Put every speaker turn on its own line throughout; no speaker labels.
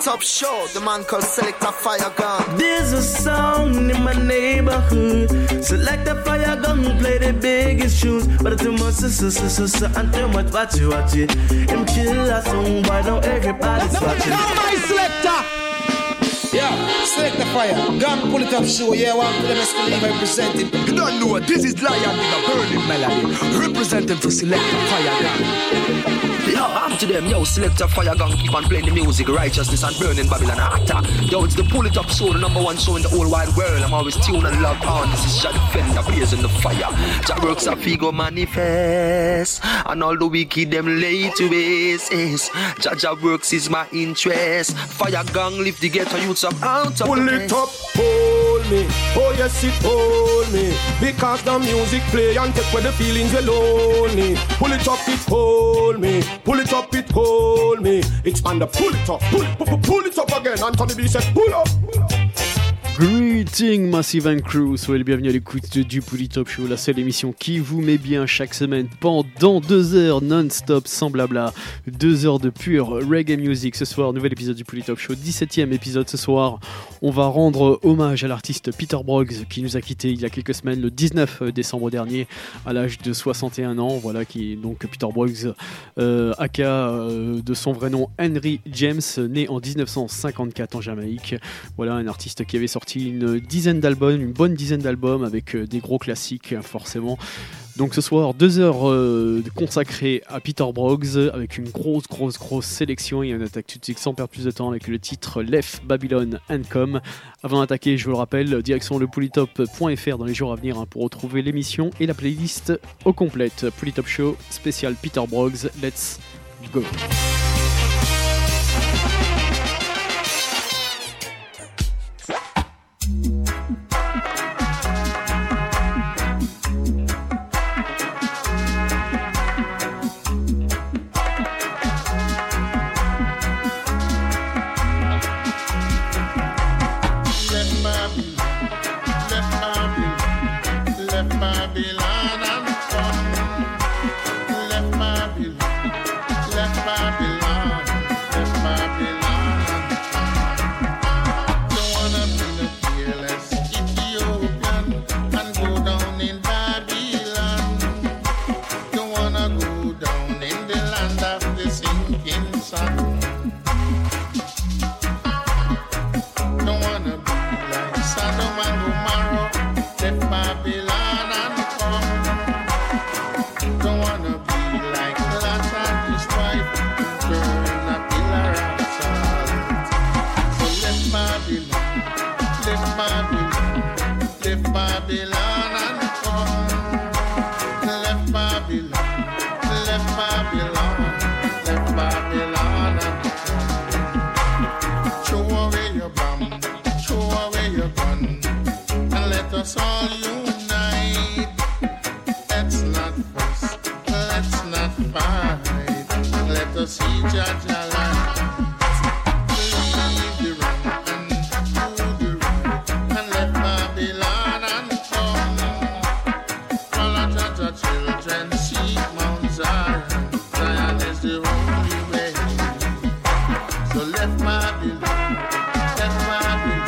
top show. The man called Select a Fire Gun.
There's a song in my neighborhood. Select a fire gun, play the biggest tunes. But too much, so, so, so, so, and too much, watch it, watch it. Him kill a song, why don't everybody's watching?
Now my selector. Yeah, select the fire. Gun, pull it up, show. Yeah, one for them escalator representing.
You don't know, what this is Lion with a burning melody. Representing for Select the Fire Gun. Yo, I'm to them, yo, select a fire gun, keep on playing the music, righteousness and burning Babylon hotter. Yo, it's the pull it up show, the number one show in the whole wide world. I'm always tuned and logged on. This is Jah Defender, blazing the fire. Jah works a figo manifest, and all the wicked them lay to waste. Jah Jah works is my interest. Fire gang lift the ghetto youths up out
Pull it up, hold me. Oh yes, it hold me. Because the music play and take away the feelings we're lonely. Pull it up, it hold me. Pull it up, it hold me. It's under pull it up, pull it, pull, pull it up again. Anthony B said, pull up. Pull up.
Greeting Massive and Crew, soyez le bienvenu à l'écoute du Pouli Top Show, la seule émission qui vous met bien chaque semaine pendant deux heures non-stop sans blabla, deux heures de pure reggae music. Ce soir, nouvel épisode du Pouli Top Show, 17ème épisode ce soir. On va rendre hommage à l'artiste Peter Broggs qui nous a quitté il y a quelques semaines, le 19 décembre dernier, à l'âge de 61 ans. Voilà qui donc Peter Broggs, euh, aka euh, de son vrai nom Henry James, né en 1954 en Jamaïque. Voilà un artiste qui avait sorti une dizaine d'albums, une bonne dizaine d'albums avec euh, des gros classiques hein, forcément. Donc ce soir, deux heures euh, consacrées à Peter Broggs avec une grosse, grosse, grosse sélection. Et on attaque tout de suite sans perdre plus de temps avec le titre Left Babylon and Com. Avant d'attaquer, je vous le rappelle, direction le polytop.fr dans les jours à venir hein, pour retrouver l'émission et la playlist au complète. Polytop Show spécial Peter Broggs. Let's go.
Left Babylon, left Babylon,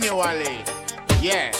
Holy King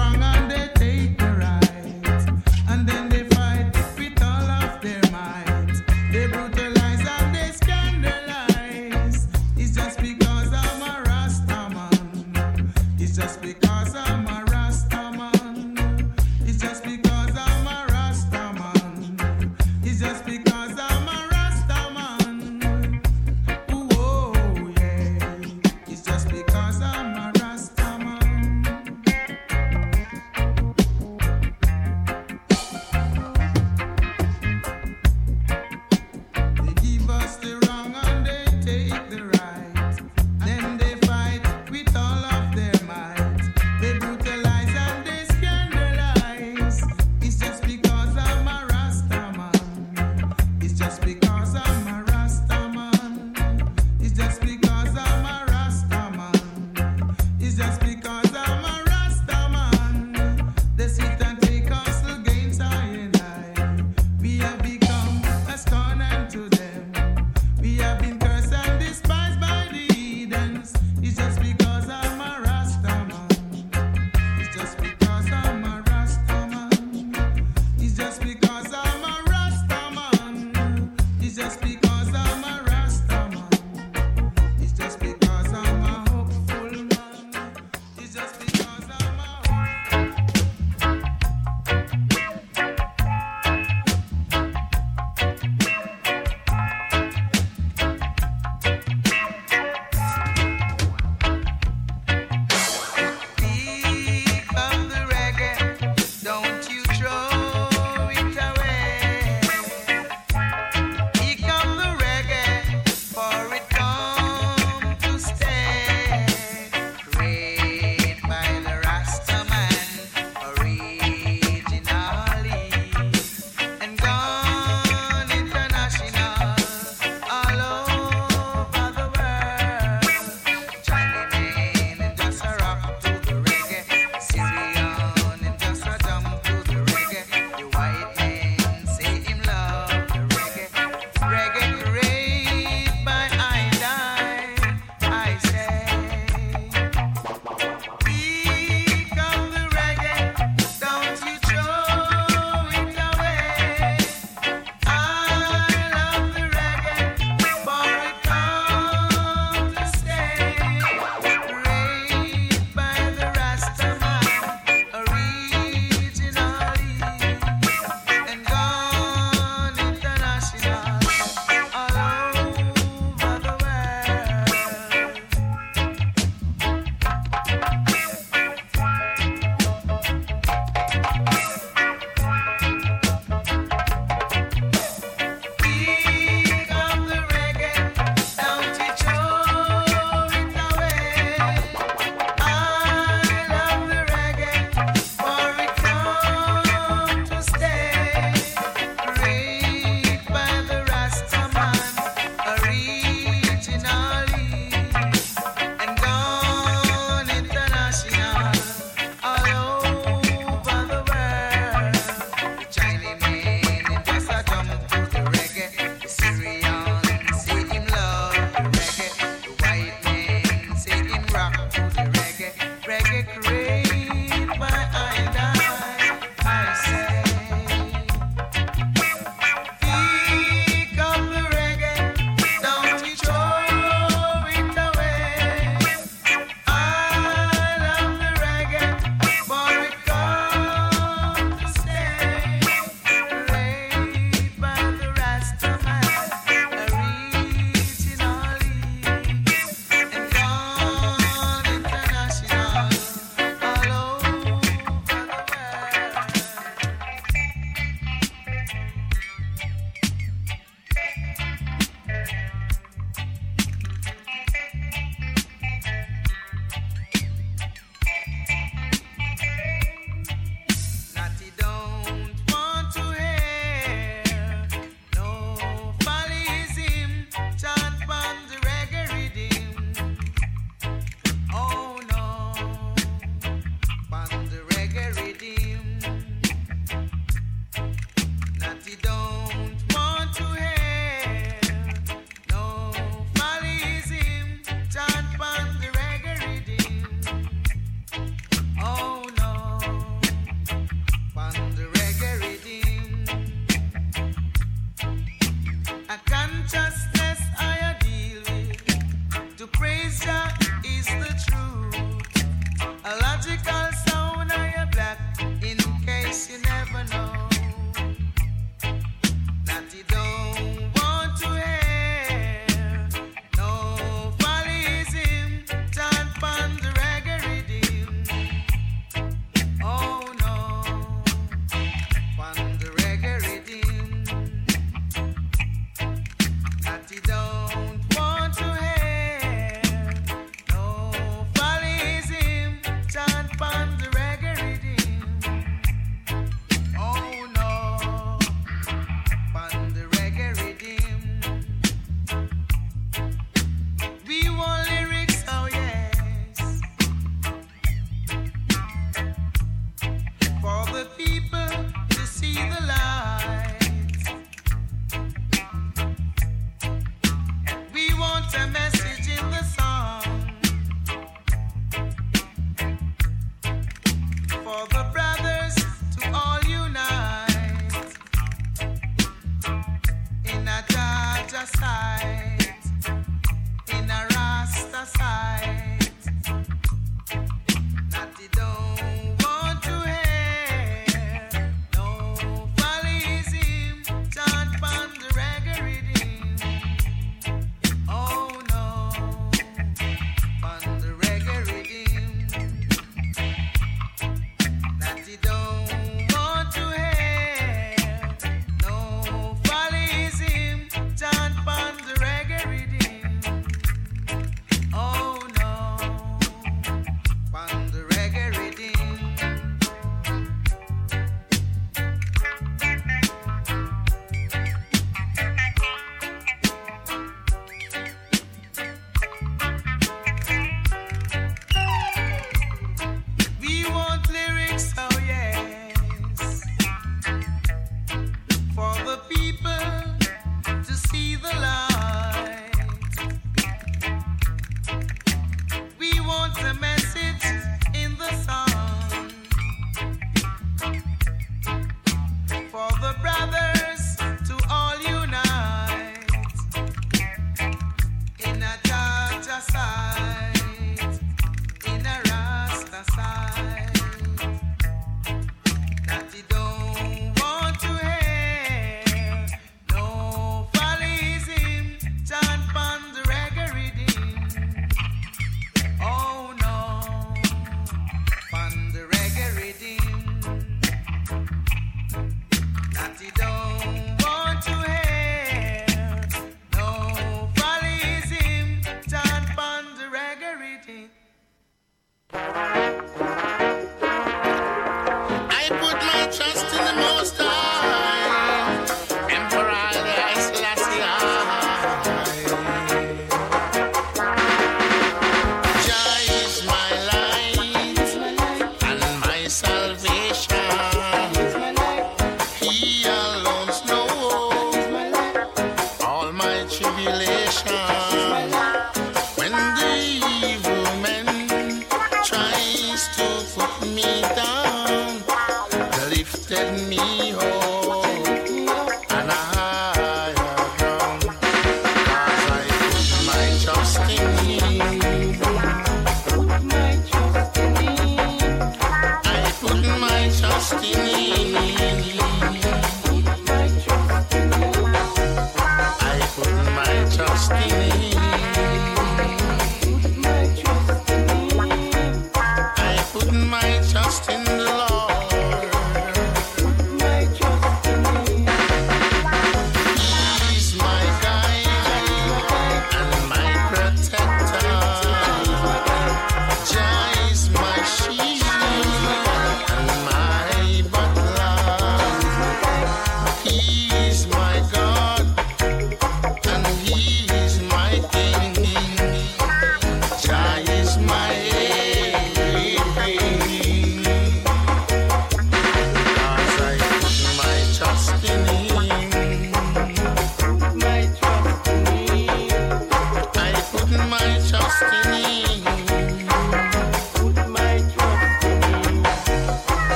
wrong.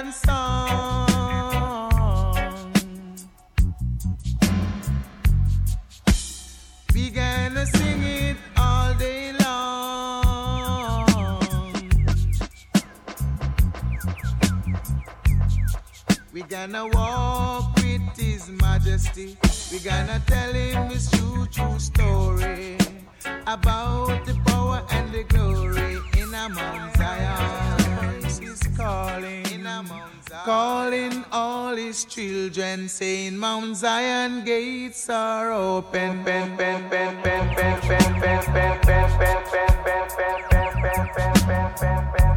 Redemption song.
We gonna sing it all day long. We gonna walk with His Majesty. We gonna tell Him His true, true story about the power and the glory in a Mount Zion. He's calling, calling all His children, saying Mount Zion gates are open. Pen, pen, pen, pen, pen, pen, pen, pen, pen, pen, pen, pen, pen, pen, pen, pen, pen, pen, pen.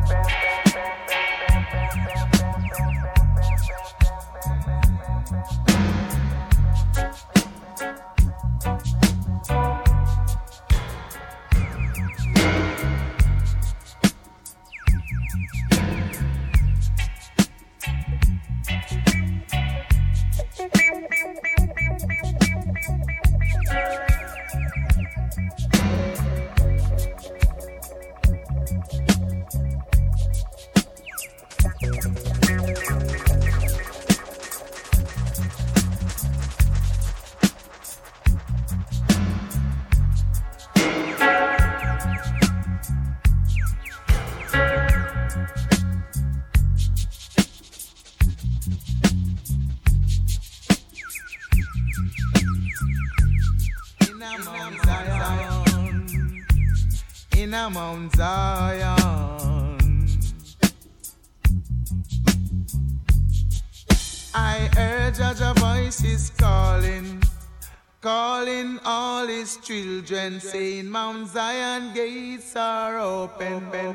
A Mount Zion. I heard Jah Jah voices calling, calling all his children, saying Mount Zion gates are open. Ben,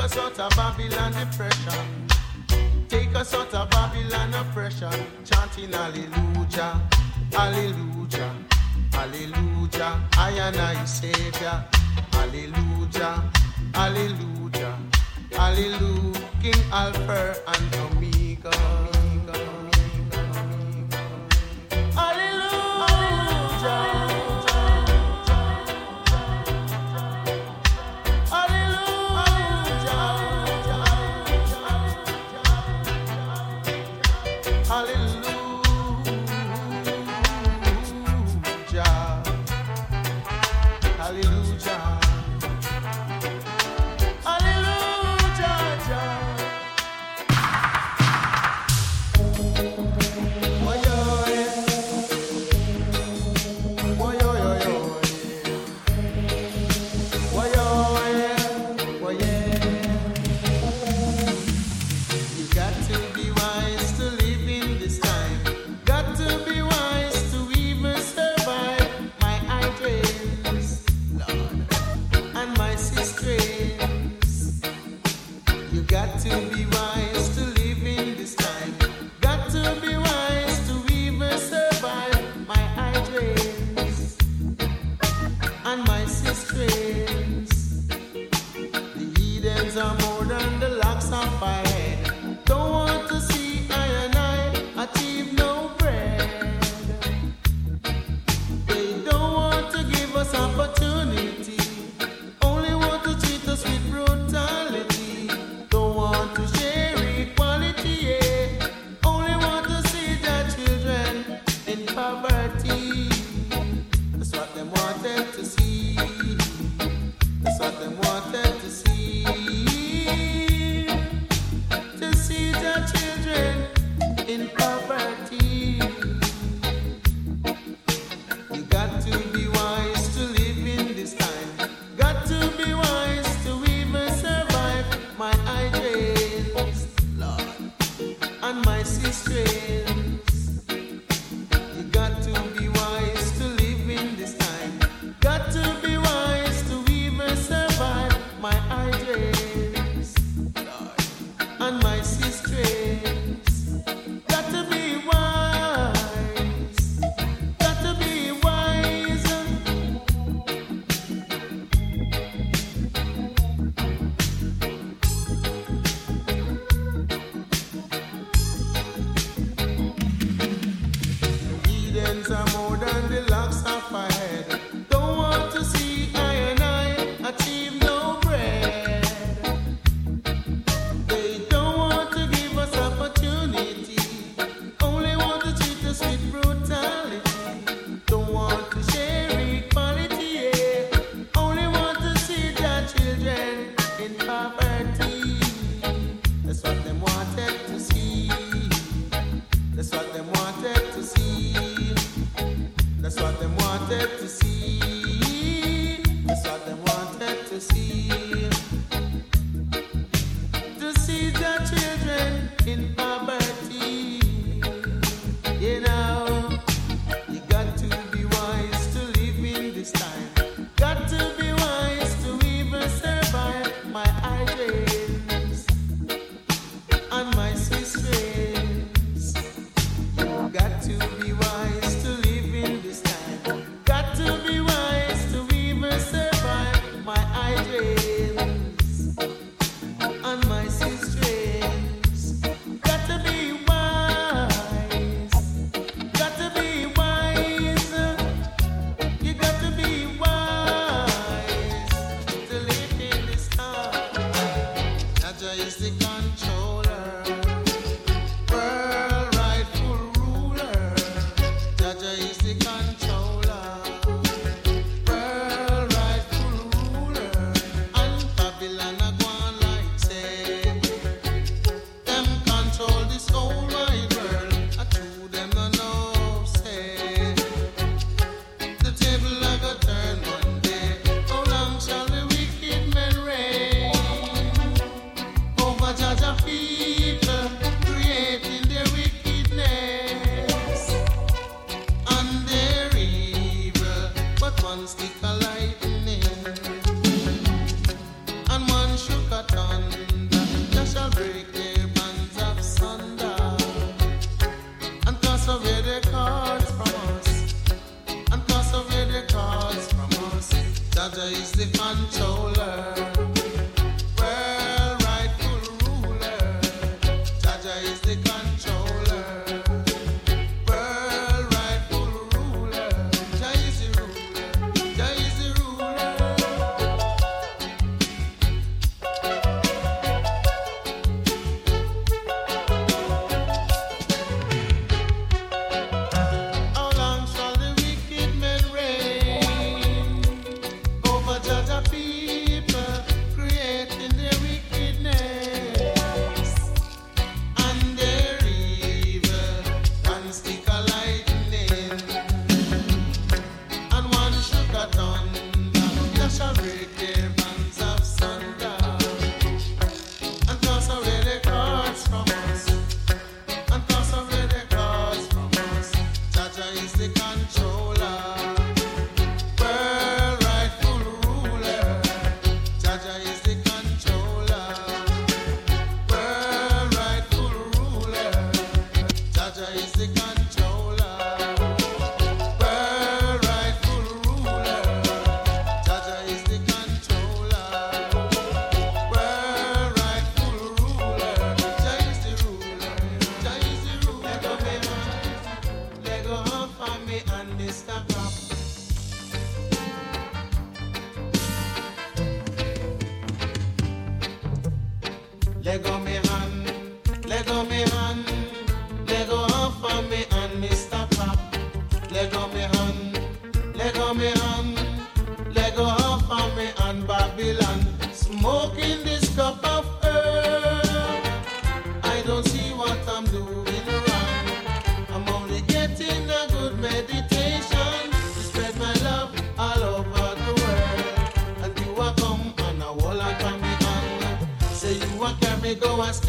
Take us out of Babylon depression. Take us out of Babylon oppression. Chanting hallelujah, hallelujah, hallelujah. I and I Savior. Hallelujah, hallelujah, hallelujah. King Alpha and Omega.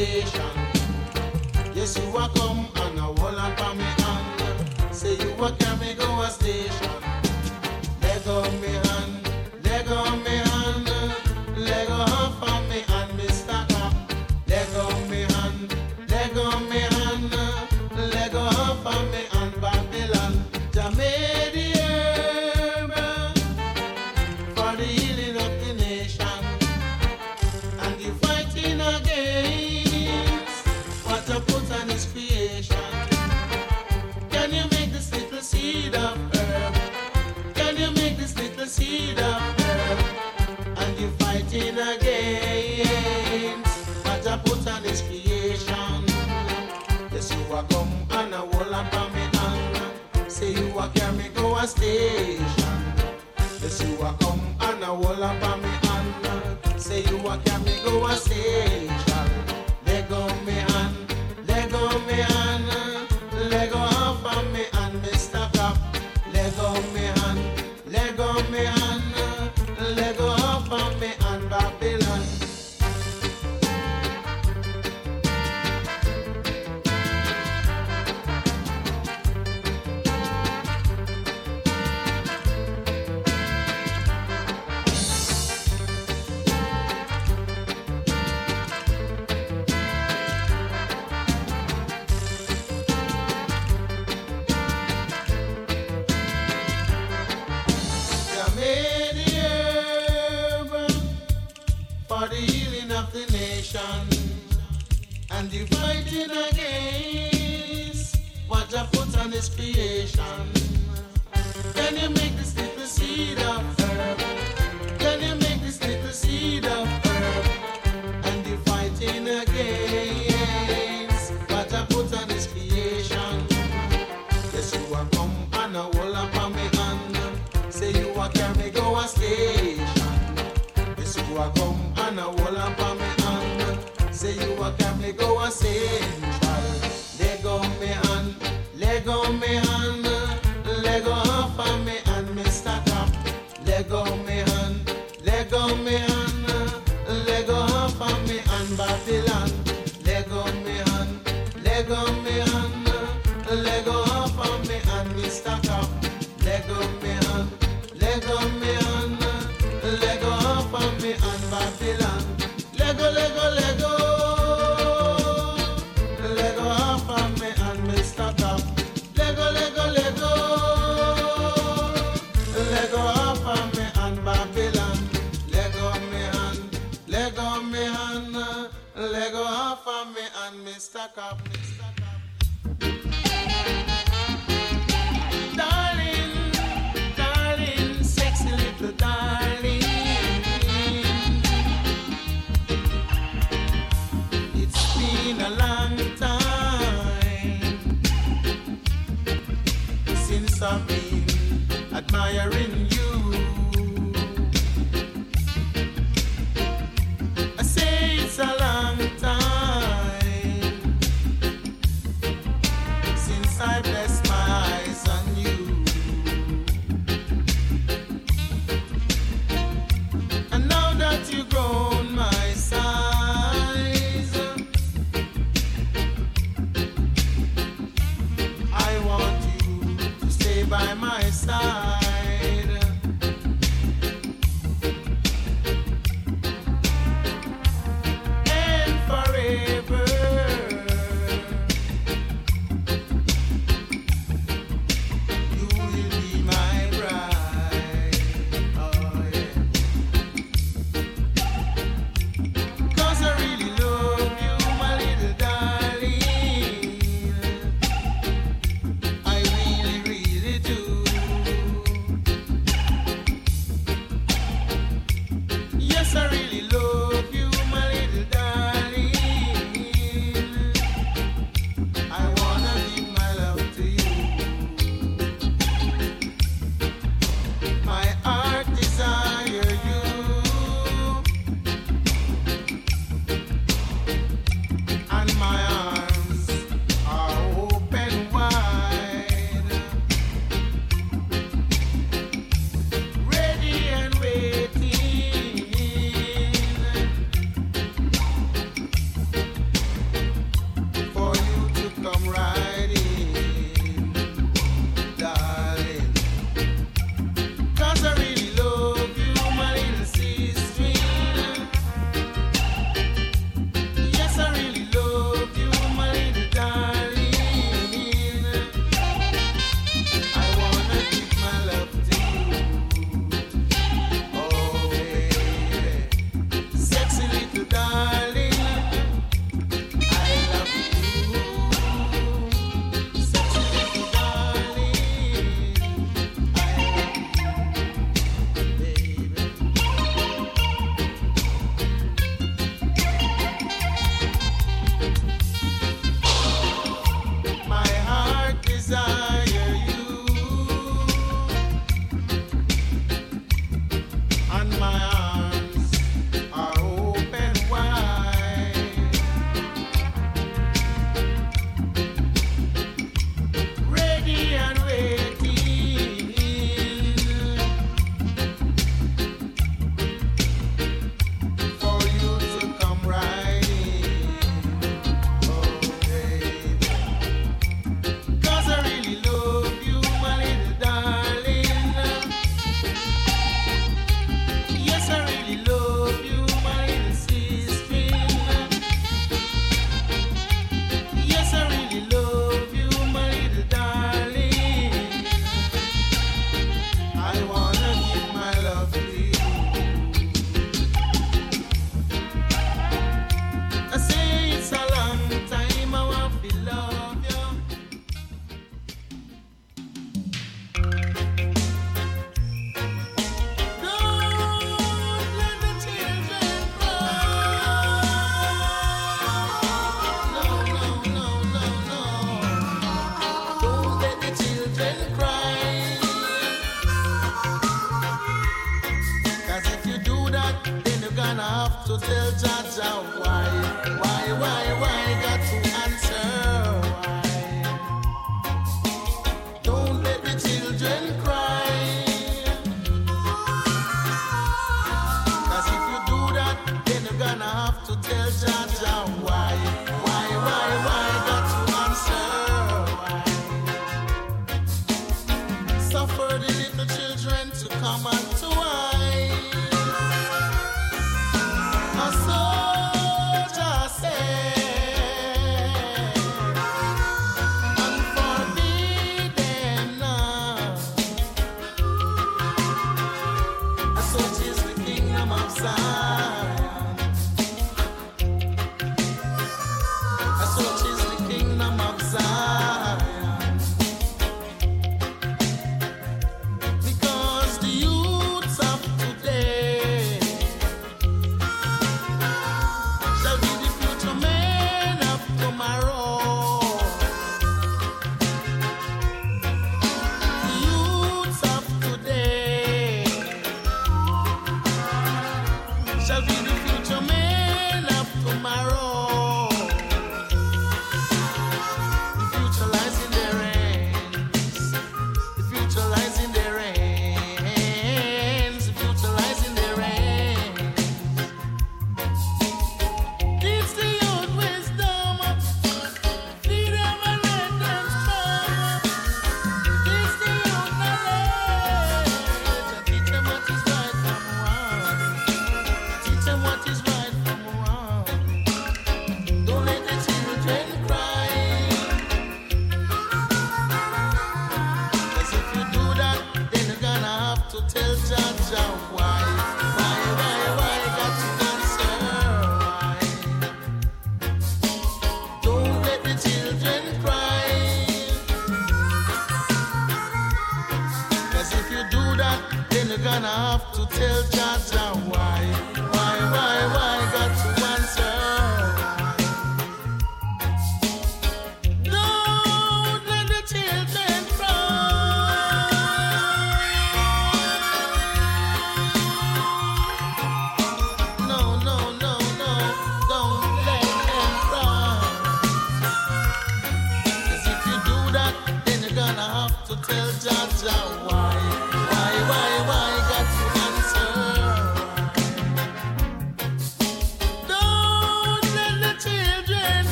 Go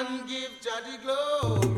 and give Jah the glory.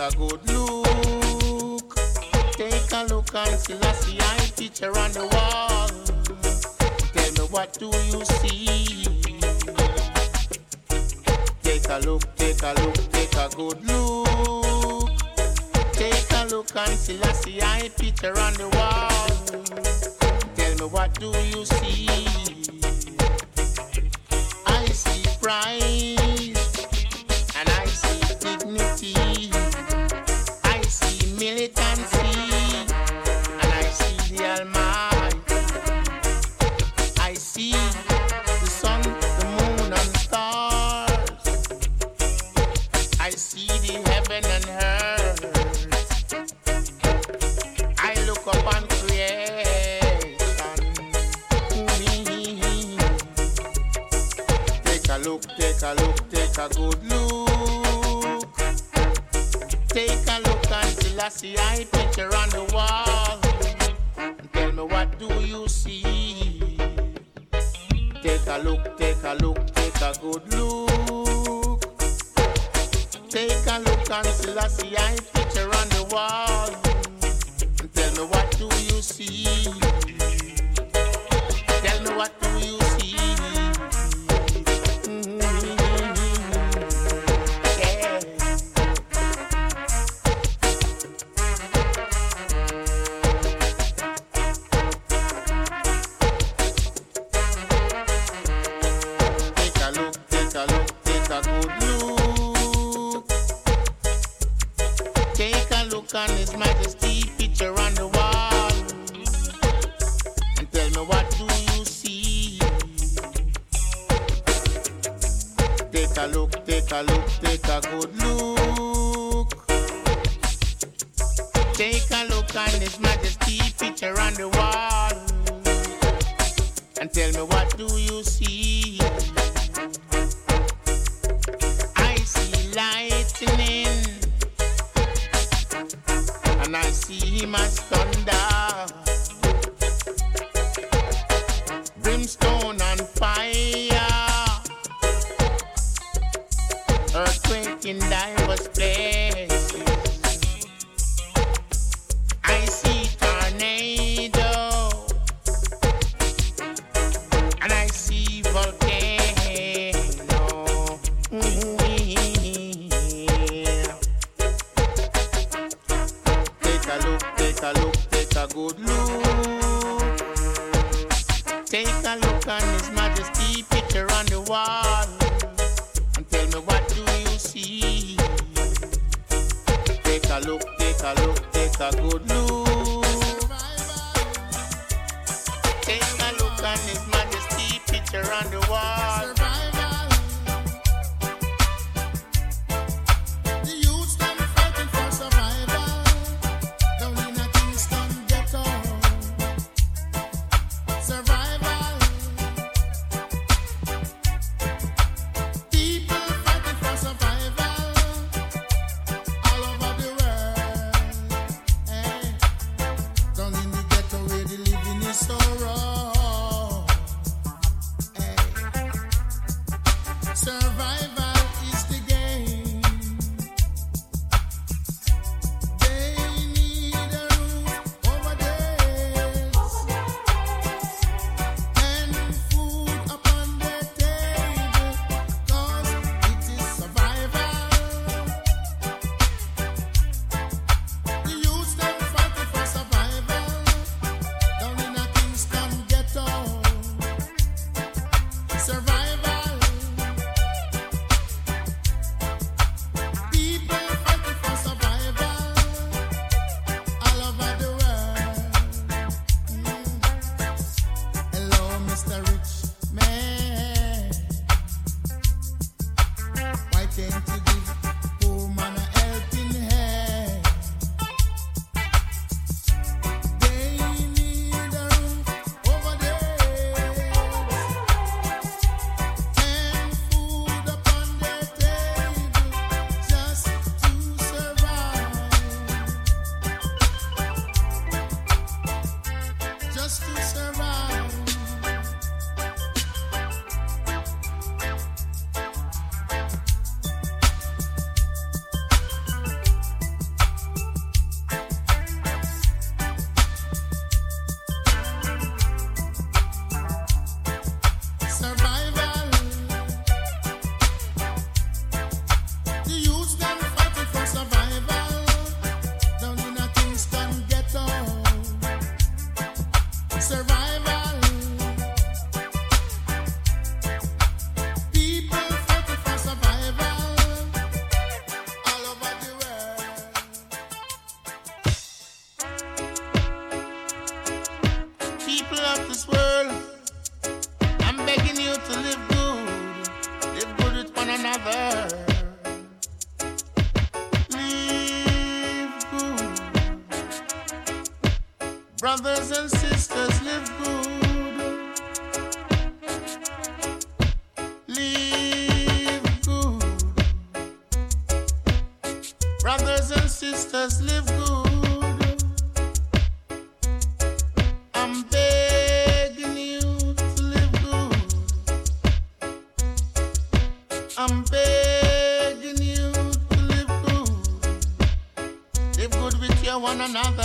a
good look. Take a look and see I see I picture on the wall. Tell me what do you see? Take a look, take a look, take a good look. Take a look and see I see I picture on the wall. Tell me what do you see? I see
pride. Another.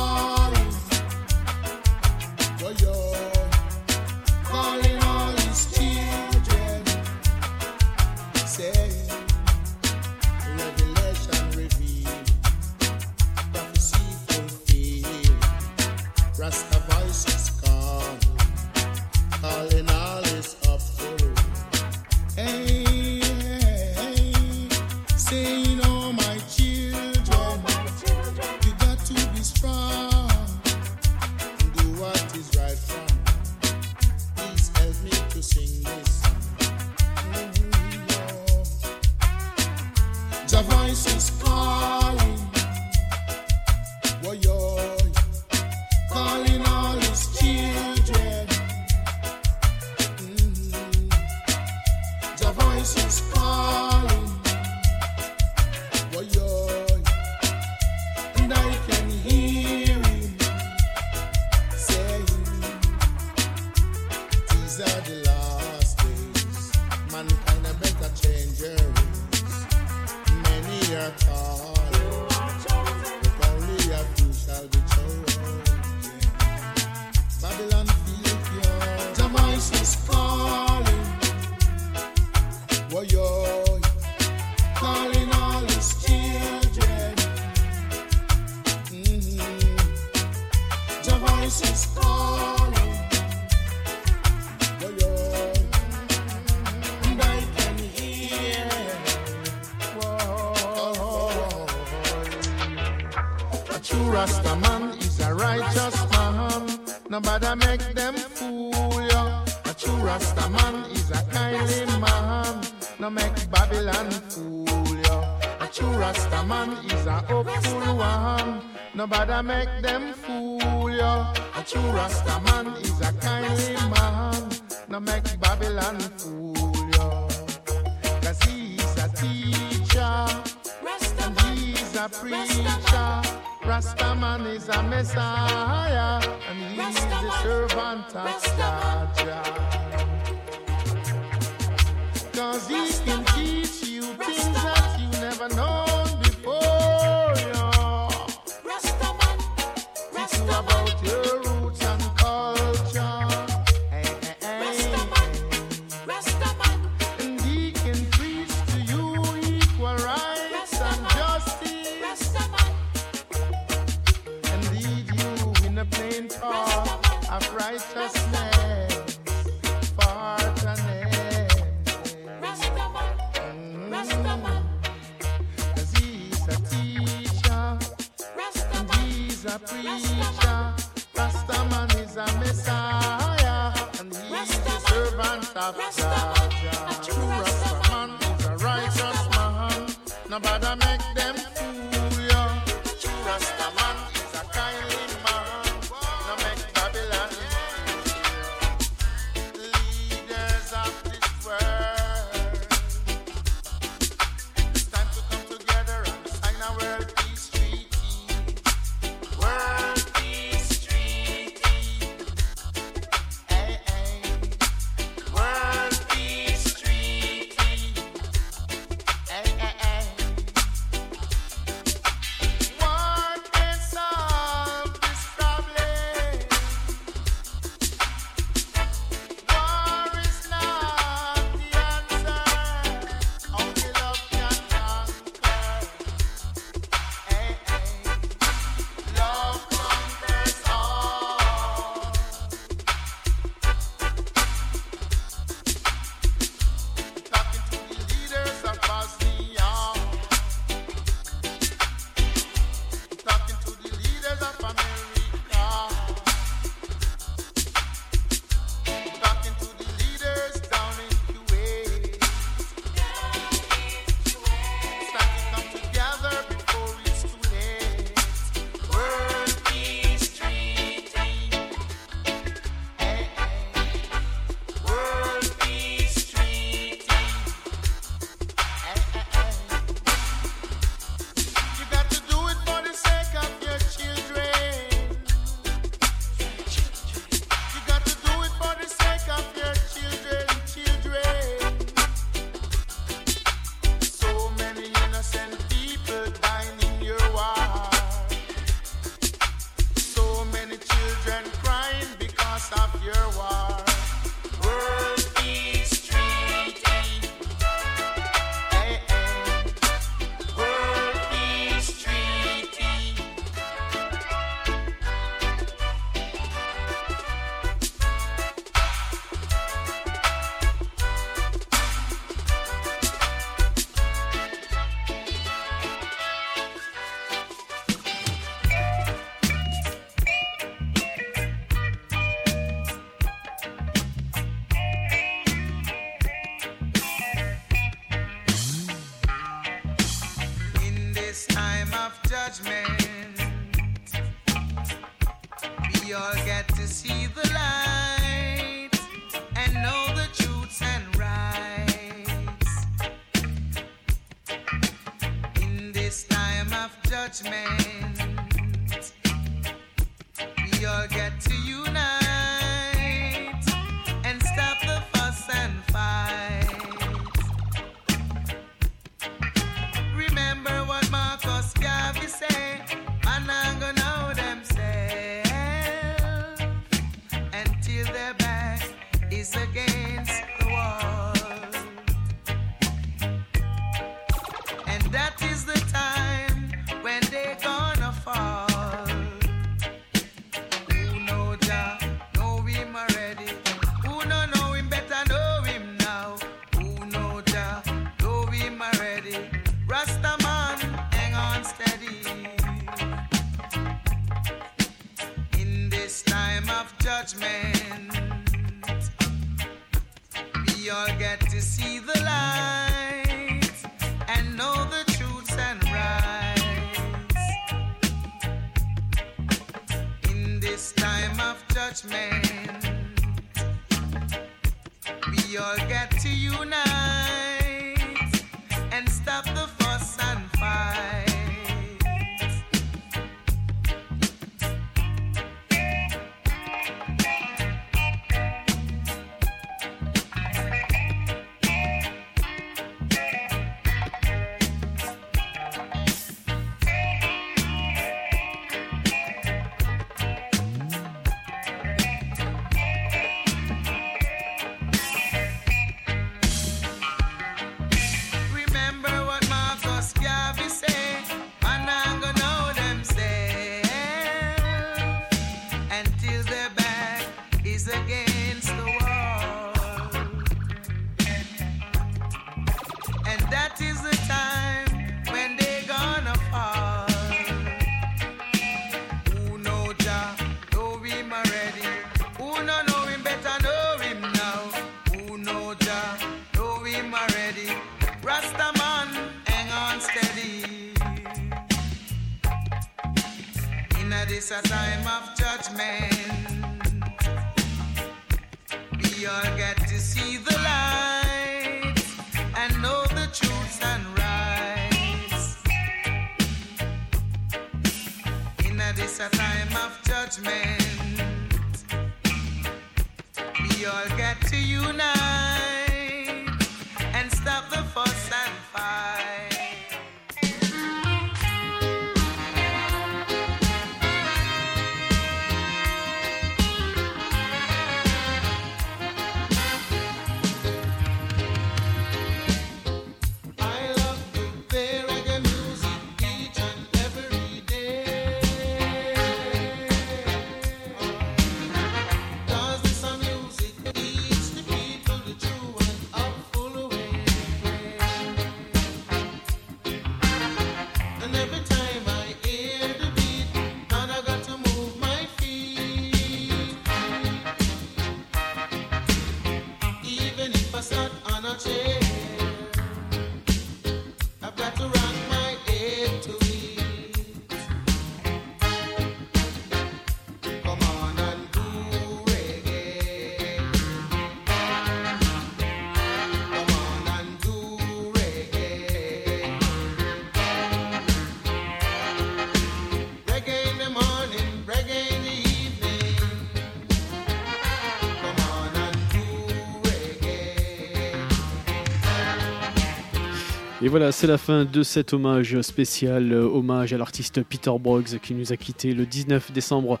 Et voilà, c'est la fin de cet hommage spécial, euh, hommage à l'artiste Peter Broggs qui nous a quitté le 19 décembre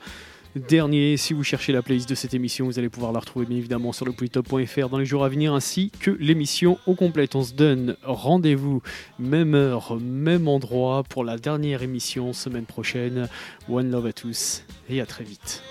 dernier. Si vous cherchez la playlist de cette émission, vous allez pouvoir la retrouver bien évidemment sur le polytop.fr dans les jours à venir ainsi que l'émission au complète. On se donne rendez-vous même heure, même endroit pour la dernière émission semaine prochaine. One love à tous et à très vite.